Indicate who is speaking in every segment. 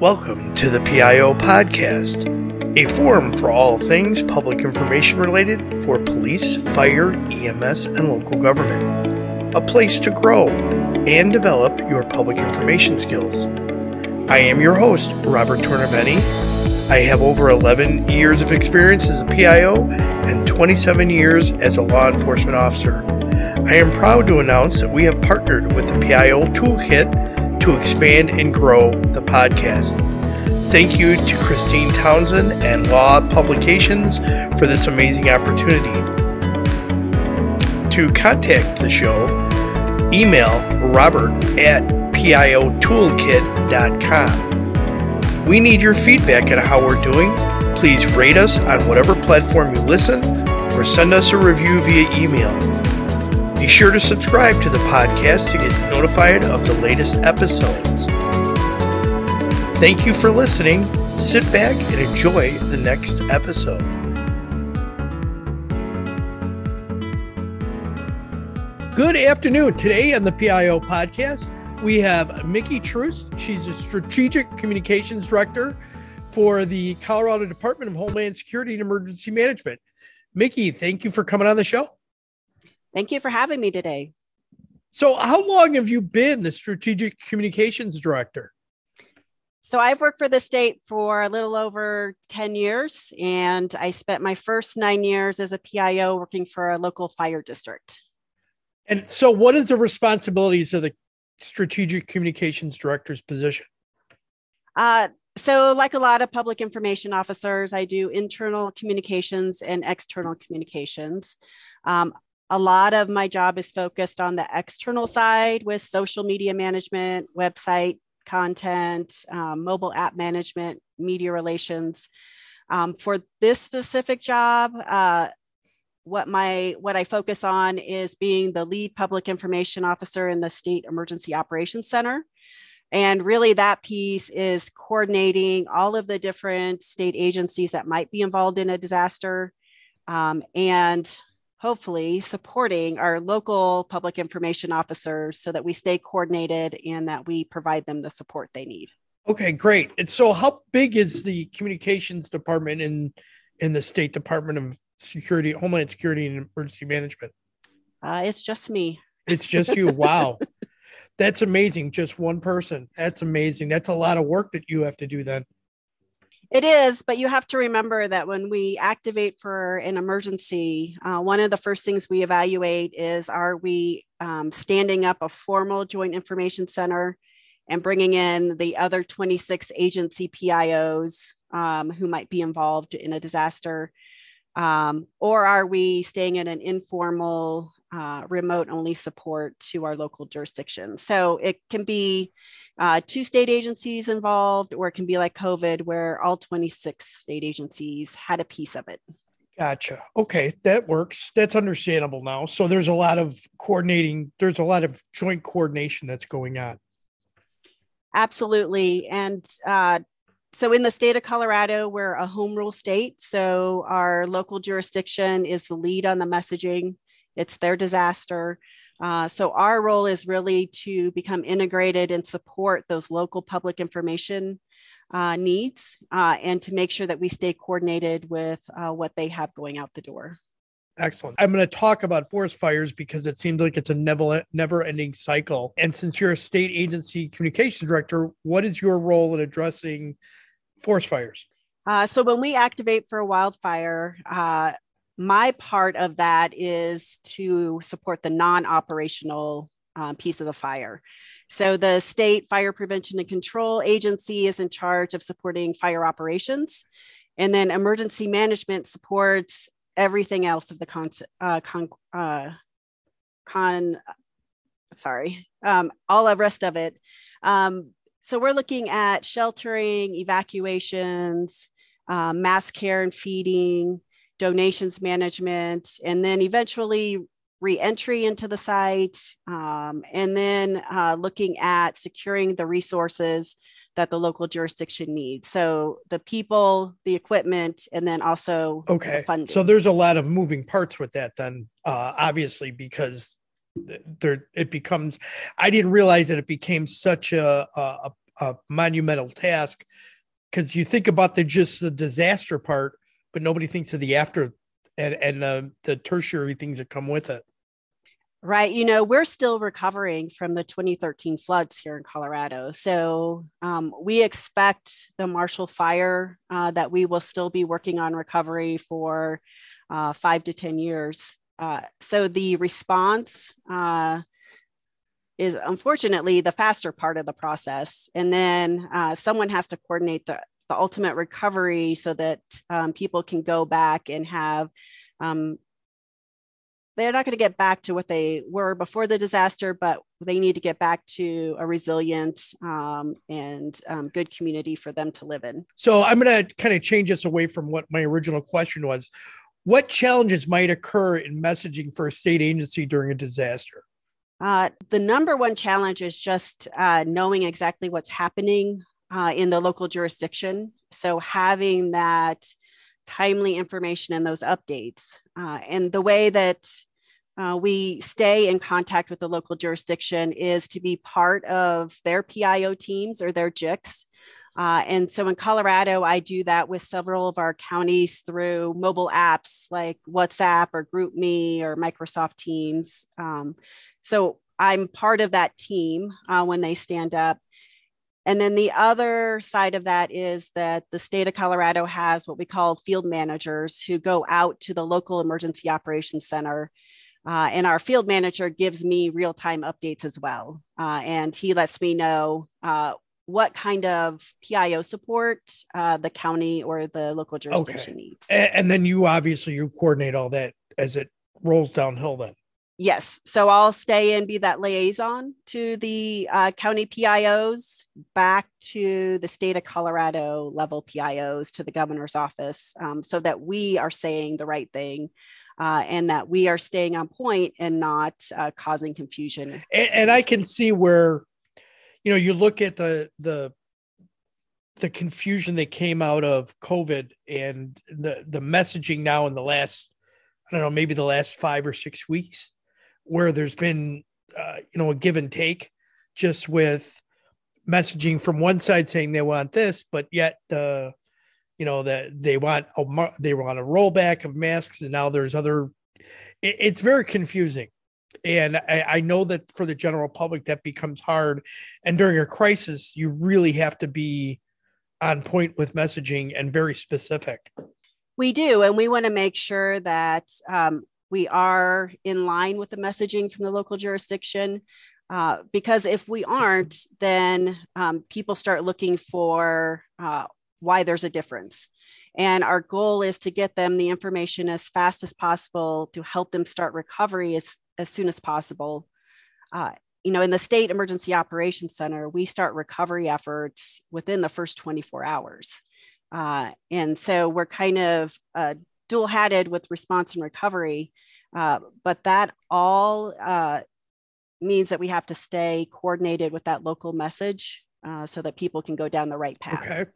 Speaker 1: Welcome to the PIO Podcast, a forum for all things public information related for police, fire, EMS, and local government. A place to grow and develop your public information skills. I am your host, Robert Tornaveni. I have over 11 years of experience as a PIO and 27 years as a law enforcement officer. I am proud to announce that we have partnered with the PIO Toolkit to expand and grow the podcast. Thank you to Christine Townsend and Law Publications for this amazing opportunity. To contact the show, email robert at piotoolkit.com. We need your feedback on how we're doing. Please rate us on whatever platform you listen or send us a review via email. Be sure to subscribe to the podcast to get notified of the latest episodes. Thank you for listening. Sit back and enjoy the next episode. Good afternoon. Today on the PIO podcast, we have Micki Trost. She's a strategic communications director for the Colorado Department of Homeland Security and Emergency Management. Micki, thank you for coming on the show.
Speaker 2: Thank you for having me today.
Speaker 1: So, how long have you been the strategic communications director?
Speaker 2: So, I've worked for the state for a little over 10 years, and I spent my first nine years as a PIO working for a local fire district.
Speaker 1: And so, what is the responsibilities of the strategic communications director's position?
Speaker 2: Uh, so, like a lot of public information officers, I do internal communications and external communications. Um, a lot of my job is focused on the external side with social media management, website content, um, mobile app management, media relations. Um, for this specific job, uh, what my what I focus on is being the lead public information officer in the state emergency operations center. And really, that piece is coordinating all of the different state agencies that might be involved in a disaster um, and hopefully supporting our local public information officers so that we stay coordinated and that we provide them the support they need.
Speaker 1: Okay, great. And so how big is the communications department in in the State Department of Security, Homeland Security and Emergency Management?
Speaker 2: Uh, it's just me.
Speaker 1: It's just you. Wow. That's amazing. Just one person. That's amazing. That's a lot of work that you have to do then.
Speaker 2: It is, but you have to remember that when we activate for an emergency, uh, one of the first things we evaluate is are we um, standing up a formal joint information center and bringing in the other 26 agency PIOs um, who might be involved in a disaster? Um, or are we staying in an informal uh, remote only support to our local jurisdiction. So it can be uh, two state agencies involved, or it can be like COVID, where all 26 state agencies had a piece of it.
Speaker 1: Gotcha. Okay, that works. That's understandable now. So there's a lot of coordinating, there's a lot of joint coordination that's going on.
Speaker 2: Absolutely. And uh, so in the state of Colorado, we're a home rule state. So our local jurisdiction is the lead on the messaging it's their disaster. Uh, so our role is really to become integrated and support those local public information uh, needs uh, and to make sure that we stay coordinated with uh, what they have going out the door.
Speaker 1: Excellent. I'm going to talk about forest fires because it seems like it's a never, never ending cycle. And since you're a state agency communications director, what is your role in addressing forest fires?
Speaker 2: Uh, so when we activate for a wildfire, uh, my part of that is to support the non-operational um, piece of the fire. So the state fire prevention and control agency is in charge of supporting fire operations, and then emergency management supports everything else of the con, uh, con, uh, con sorry, um, all the rest of it. Um, so we're looking at sheltering, evacuations, um, mass care and feeding, donations management, and then eventually reentry into the site, um, and then uh, looking at securing the resources that the local jurisdiction needs. So the people, the equipment, and then also
Speaker 1: okay. The so there's a lot of moving parts with that. Then uh, obviously because there it becomes. I didn't realize that it became such a, a a monumental task because you think about the just the disaster part, but nobody thinks of the after and and uh, the tertiary things that come with it.
Speaker 2: Right. You know, we're still recovering from the 2013 floods here in Colorado. So um, we expect the Marshall Fire uh, that we will still be working on recovery for uh, five to 10 years. Uh, so the response uh, is unfortunately the faster part of the process. And then uh, someone has to coordinate the, the ultimate recovery so that um, people can go back and have um, they're not going to get back to what they were before the disaster, but they need to get back to a resilient um, and um, good community for them to live in.
Speaker 1: So I'm going to kind of change this away from what my original question was. What challenges might occur in messaging for a state agency during a disaster?
Speaker 2: Uh, the number one challenge is just uh, knowing exactly what's happening uh, in the local jurisdiction. So having that timely information and those updates. Uh, and the way that uh, we stay in contact with the local jurisdiction is to be part of their PIO teams or their JICs. Uh, and so in Colorado, I do that with several of our counties through mobile apps like WhatsApp or GroupMe or Microsoft Teams. Um, so I'm part of that team uh, when they stand up. And then the other side of that is that the state of Colorado has what we call field managers who go out to the local emergency operations center uh, and our field manager gives me real time updates as well. Uh, and he lets me know uh, what kind of PIO support uh, the county or the local jurisdiction okay. needs.
Speaker 1: And, and then you obviously you coordinate all that as it rolls downhill then.
Speaker 2: Yes. So I'll stay and be that liaison to the uh, county PIOs, back to the state of Colorado level PIOs, to the governor's office, um, so that we are saying the right thing uh, and that we are staying on point and not uh, causing confusion.
Speaker 1: And, and I can see where, you know, you look at the the the confusion that came out of COVID and the the messaging now in the last, I don't know, maybe the last five or six weeks, where there's been, uh, you know, a give and take, just with messaging from one side saying they want this, but yet the you know that they want a they want a rollback of masks and now there's other it, it's very confusing. And I, I, know that for the general public that becomes hard. And during a crisis you really have to be on point with messaging and very specific.
Speaker 2: We do. And we want to make sure that um, we are in line with the messaging from the local jurisdiction uh, because if we aren't then um, people start looking for uh, why there's a difference. And our goal is to get them the information as fast as possible to help them start recovery as, as soon as possible. Uh, you know, in the State Emergency Operations Center, we start recovery efforts within the first 24 hours. Uh, and so we're kind of uh, dual hatted with response and recovery. Uh, but that all uh, means that we have to stay coordinated with that local message uh, so that people can go down the right path.
Speaker 1: Okay.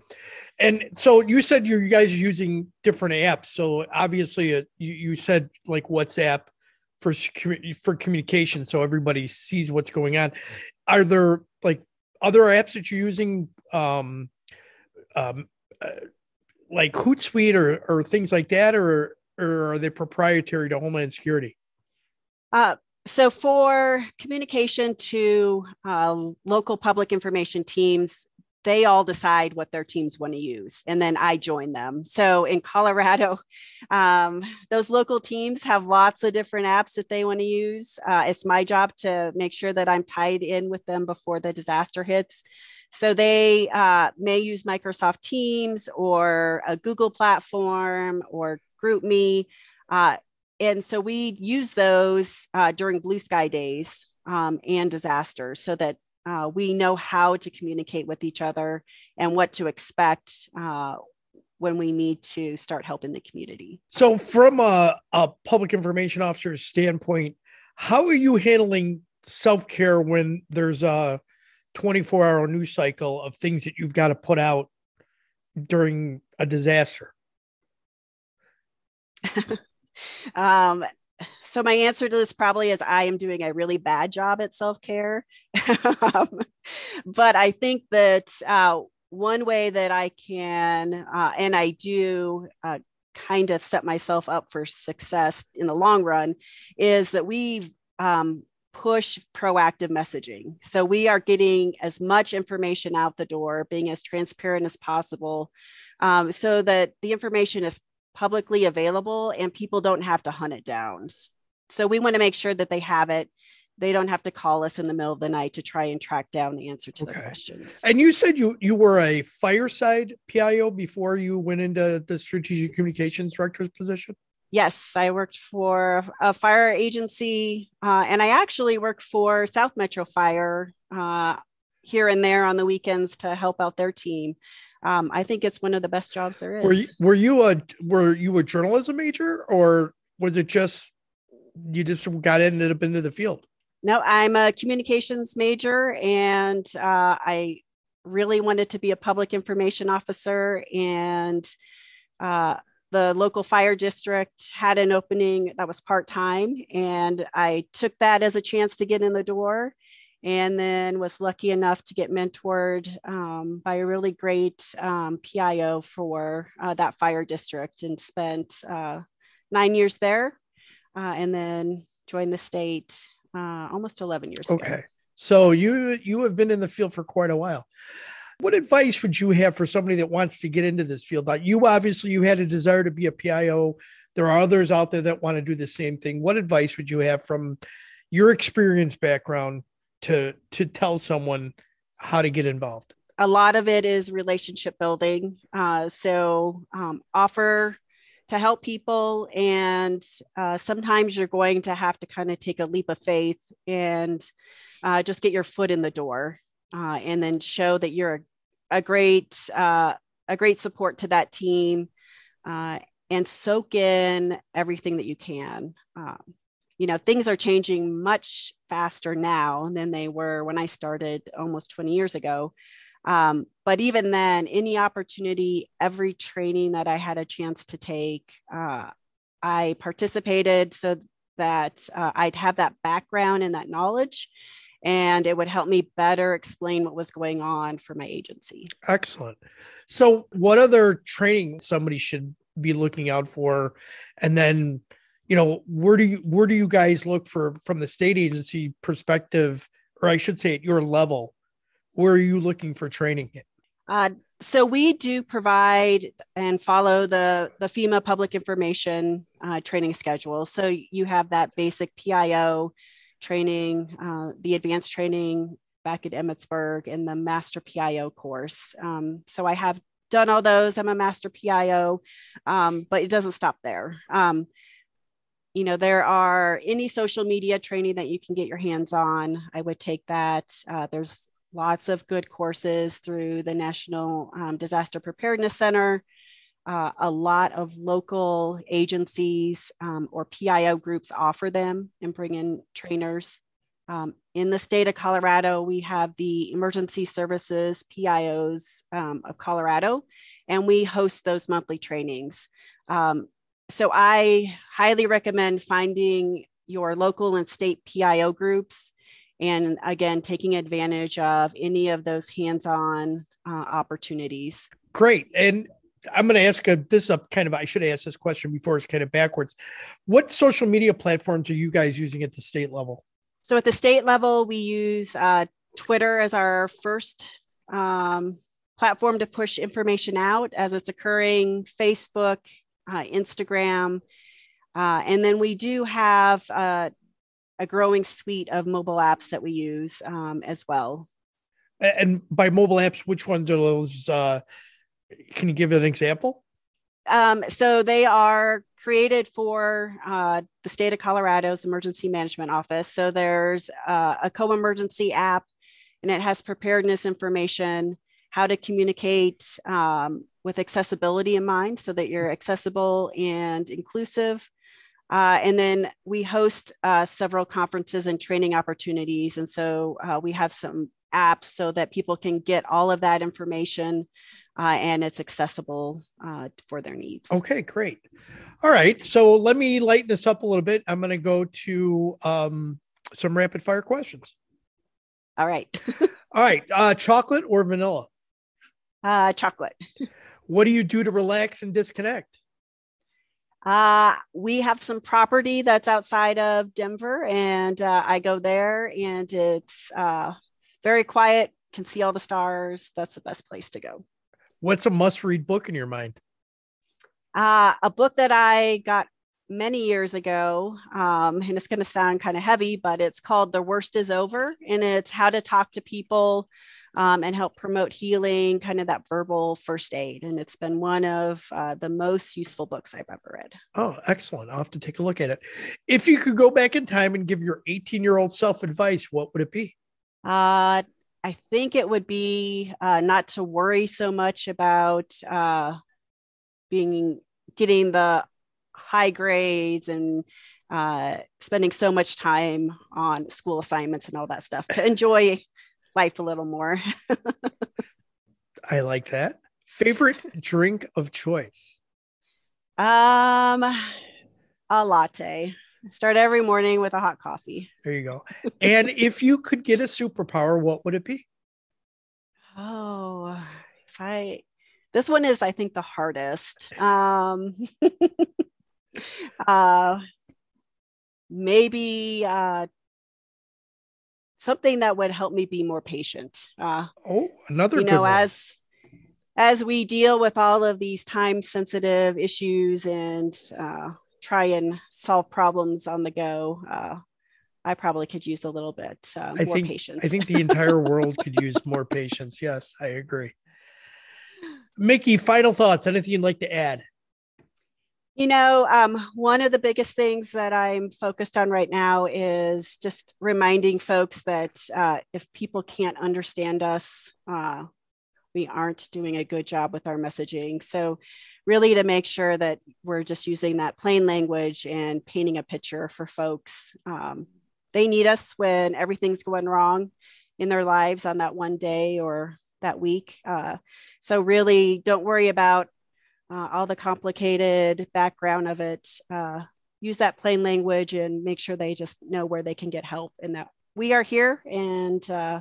Speaker 1: And so you said you guys are using different apps. So obviously, uh, you, you said like WhatsApp for for communication, so everybody sees what's going on. Are there like other apps that you're using, um, um, uh, like Hootsuite or or things like that, or or are they proprietary to Homeland Security?
Speaker 2: Uh, so for communication to uh, local public information teams they all decide what their teams want to use and then i join them. So in colorado um, those local teams have lots of different apps that they want to use. Uh, it's my job to make sure that i'm tied in with them before the disaster hits so they uh, may use microsoft teams or a google platform or GroupMe uh, and so we use those uh, during blue sky days um, and disasters so that uh, we know how to communicate with each other and what to expect uh, when we need to start helping the community.
Speaker 1: So, from a, a public information officer's standpoint, how are you handling self care when there's a 24 hour news cycle of things that you've got to put out during a disaster?
Speaker 2: um, so my answer to this probably is I am doing a really bad job at self care, um, but I think that uh, one way that I can uh, and I do uh, kind of set myself up for success in the long run is that we um, push proactive messaging. So we are getting as much information out the door, being as transparent as possible, um, so that the information is publicly available and people don't have to hunt it down. So we want to make sure that they have it. They don't have to call us in the middle of the night to try and track down the answer to okay. their questions.
Speaker 1: And you said you you were a fireside PIO before you went into the strategic communications director's position.
Speaker 2: Yes, I worked for a fire agency, uh, and I actually worked for South Metro Fire uh, here and there on the weekends to help out their team. Um, I think it's one of the best jobs there is.
Speaker 1: Were you, were you a were you a journalism major, or was it just you just got ended up into the field?
Speaker 2: No, I'm a communications major, and uh, I really wanted to be a public information officer and uh, the local fire district had an opening that was part time, and I took that as a chance to get in the door. And then was lucky enough to get mentored um, by a really great um, PIO for uh, that fire district and spent uh, nine years there uh, and then joined the state uh, almost 11 years
Speaker 1: okay. ago. Okay. So you you have been in the field for quite a while. What advice would you have for somebody that wants to get into this field? You obviously you had a desire to be a PIO. There are others out there that want to do the same thing. What advice would you have from your experience background to to tell someone how to get involved?
Speaker 2: A lot of it is relationship building. Uh, so um, offer to help people, and uh, sometimes you're going to have to kind of take a leap of faith and uh, just get your foot in the door, uh, and then show that you're a a great uh, a great support to that team uh, and soak in everything that you can. Um, you know, things are changing much faster now than they were when I started almost 20 years ago. Um, but even then, any opportunity, every training that I had a chance to take, uh, I participated so that uh, I'd have that background and that knowledge and it would help me better explain what was going on for my agency.
Speaker 1: Excellent. So, what other training somebody should be looking out for? And then, you know, where do you where do you guys look for from the state agency perspective, or I should say at your level, where are you looking for training?
Speaker 2: Uh, so we do provide and follow the the FEMA public information uh, training schedule. So you have that basic PIO training, uh, the advanced training back at Emmitsburg, and the Master PIO course. Um, so I have done all those. I'm a Master PIO, um, but it doesn't stop there. Um, you know, there are any social media training that you can get your hands on. I would take that. Uh, there's lots of good courses through the National um, Disaster Preparedness Center uh, a lot of local agencies um, or PIO groups offer them and bring in trainers. Um, in the state of Colorado, we have the Emergency Services PIOs um, of Colorado, and we host those monthly trainings. Um, so I highly recommend finding your local and state PIO groups and again, taking advantage of any of those hands on uh, opportunities.
Speaker 1: Great. And I'm going to ask a, this up kind of, I should ask this question before it's kind of backwards. What social media platforms are you guys using at the state level?
Speaker 2: So at the state level, we use uh, Twitter as our first um, platform to push information out as it's occurring, Facebook, uh, Instagram. Uh, and then we do have uh, a growing suite of mobile apps that we use um, as well.
Speaker 1: And by mobile apps, which ones are those? Can you give an example?
Speaker 2: Um, so they are created for uh, the state of Colorado's emergency management office. So there's uh, a co-emergency app, and it has preparedness information, how to communicate um, with accessibility in mind, so that you're accessible and inclusive. Uh, and then we host uh, several conferences and training opportunities, and so uh, we have some apps so that people can get all of that information uh, and it's accessible uh, for their needs.
Speaker 1: Okay, great. All right, so let me lighten this up a little bit. I'm going to go to um, some rapid fire questions.
Speaker 2: All right.
Speaker 1: All right, uh, chocolate or vanilla?
Speaker 2: Uh, chocolate.
Speaker 1: What do you do to relax and disconnect?
Speaker 2: Uh, we have some property that's outside of Denver, and uh, I go there, and it's uh, very quiet. Can see all the stars. That's the best place to go.
Speaker 1: What's a must-read book in your mind?
Speaker 2: Uh, a book that I got many years ago, um, and it's going to sound kind of heavy, but it's called "The Worst Is Over," and it's how to talk to people um, and help promote healing, kind of that verbal first aid. And it's been one of uh, the most useful books I've ever read.
Speaker 1: Oh, excellent. I'll have to take a look at it. If you could go back in time and give your 18 year old self advice, what would it be?
Speaker 2: Uh, I think it would be uh, not to worry so much about uh, being getting the high grades and uh, spending so much time on school assignments and all that stuff to enjoy life a little more.
Speaker 1: I like that. Favorite drink of choice?
Speaker 2: Um, a latte. Start every morning with a hot coffee.
Speaker 1: There you go. and if you could get a superpower, what would it be?
Speaker 2: Oh, if I this one is I think the hardest. Um uh maybe uh something that would help me be more patient. Uh,
Speaker 1: oh, another
Speaker 2: you know as as we deal with all of these time sensitive issues and uh, try and solve problems on the go. Uh, I probably could use a little bit uh,
Speaker 1: I
Speaker 2: more
Speaker 1: think,
Speaker 2: patience.
Speaker 1: I think the entire world could use more patience. Yes, I agree. Micki, final thoughts. Anything you'd like to add?
Speaker 2: You know, um, one of the biggest things that I'm focused on right now is just reminding folks that uh, if people can't understand us, uh, we aren't doing a good job with our messaging. So, really, to make sure that we're just using that plain language and painting a picture for folks. Um, they need us when everything's going wrong in their lives on that one day or that week. Uh, so, really, don't worry about uh, all the complicated background of it. Uh, use that plain language and make sure they just know where they can get help and that we are here and uh,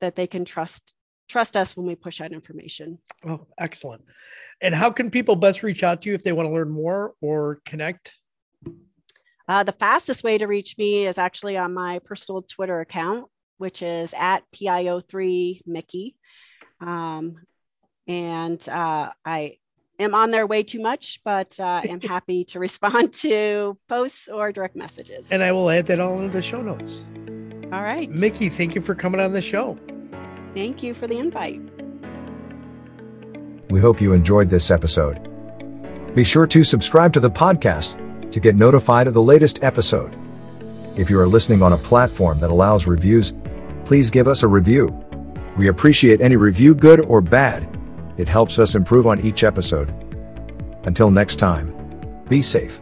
Speaker 2: that they can trust trust us when we push out information.
Speaker 1: Oh, excellent. And how can people best reach out to you if they want to learn more or connect?
Speaker 2: Uh, the fastest way to reach me is actually on my personal Twitter account, which is at PIO3 Micki. Um, and uh, I am on there way too much, but uh, am happy to respond to posts or direct messages.
Speaker 1: And I will add that all into the show notes.
Speaker 2: All right.
Speaker 1: Micki, thank you for coming on the show.
Speaker 2: Thank you for the invite.
Speaker 3: We hope you enjoyed this episode. Be sure to subscribe to the podcast to get notified of the latest episode. If you are listening on a platform that allows reviews, please give us a review. We appreciate any review, good or bad. It helps us improve on each episode. Until next time, be safe.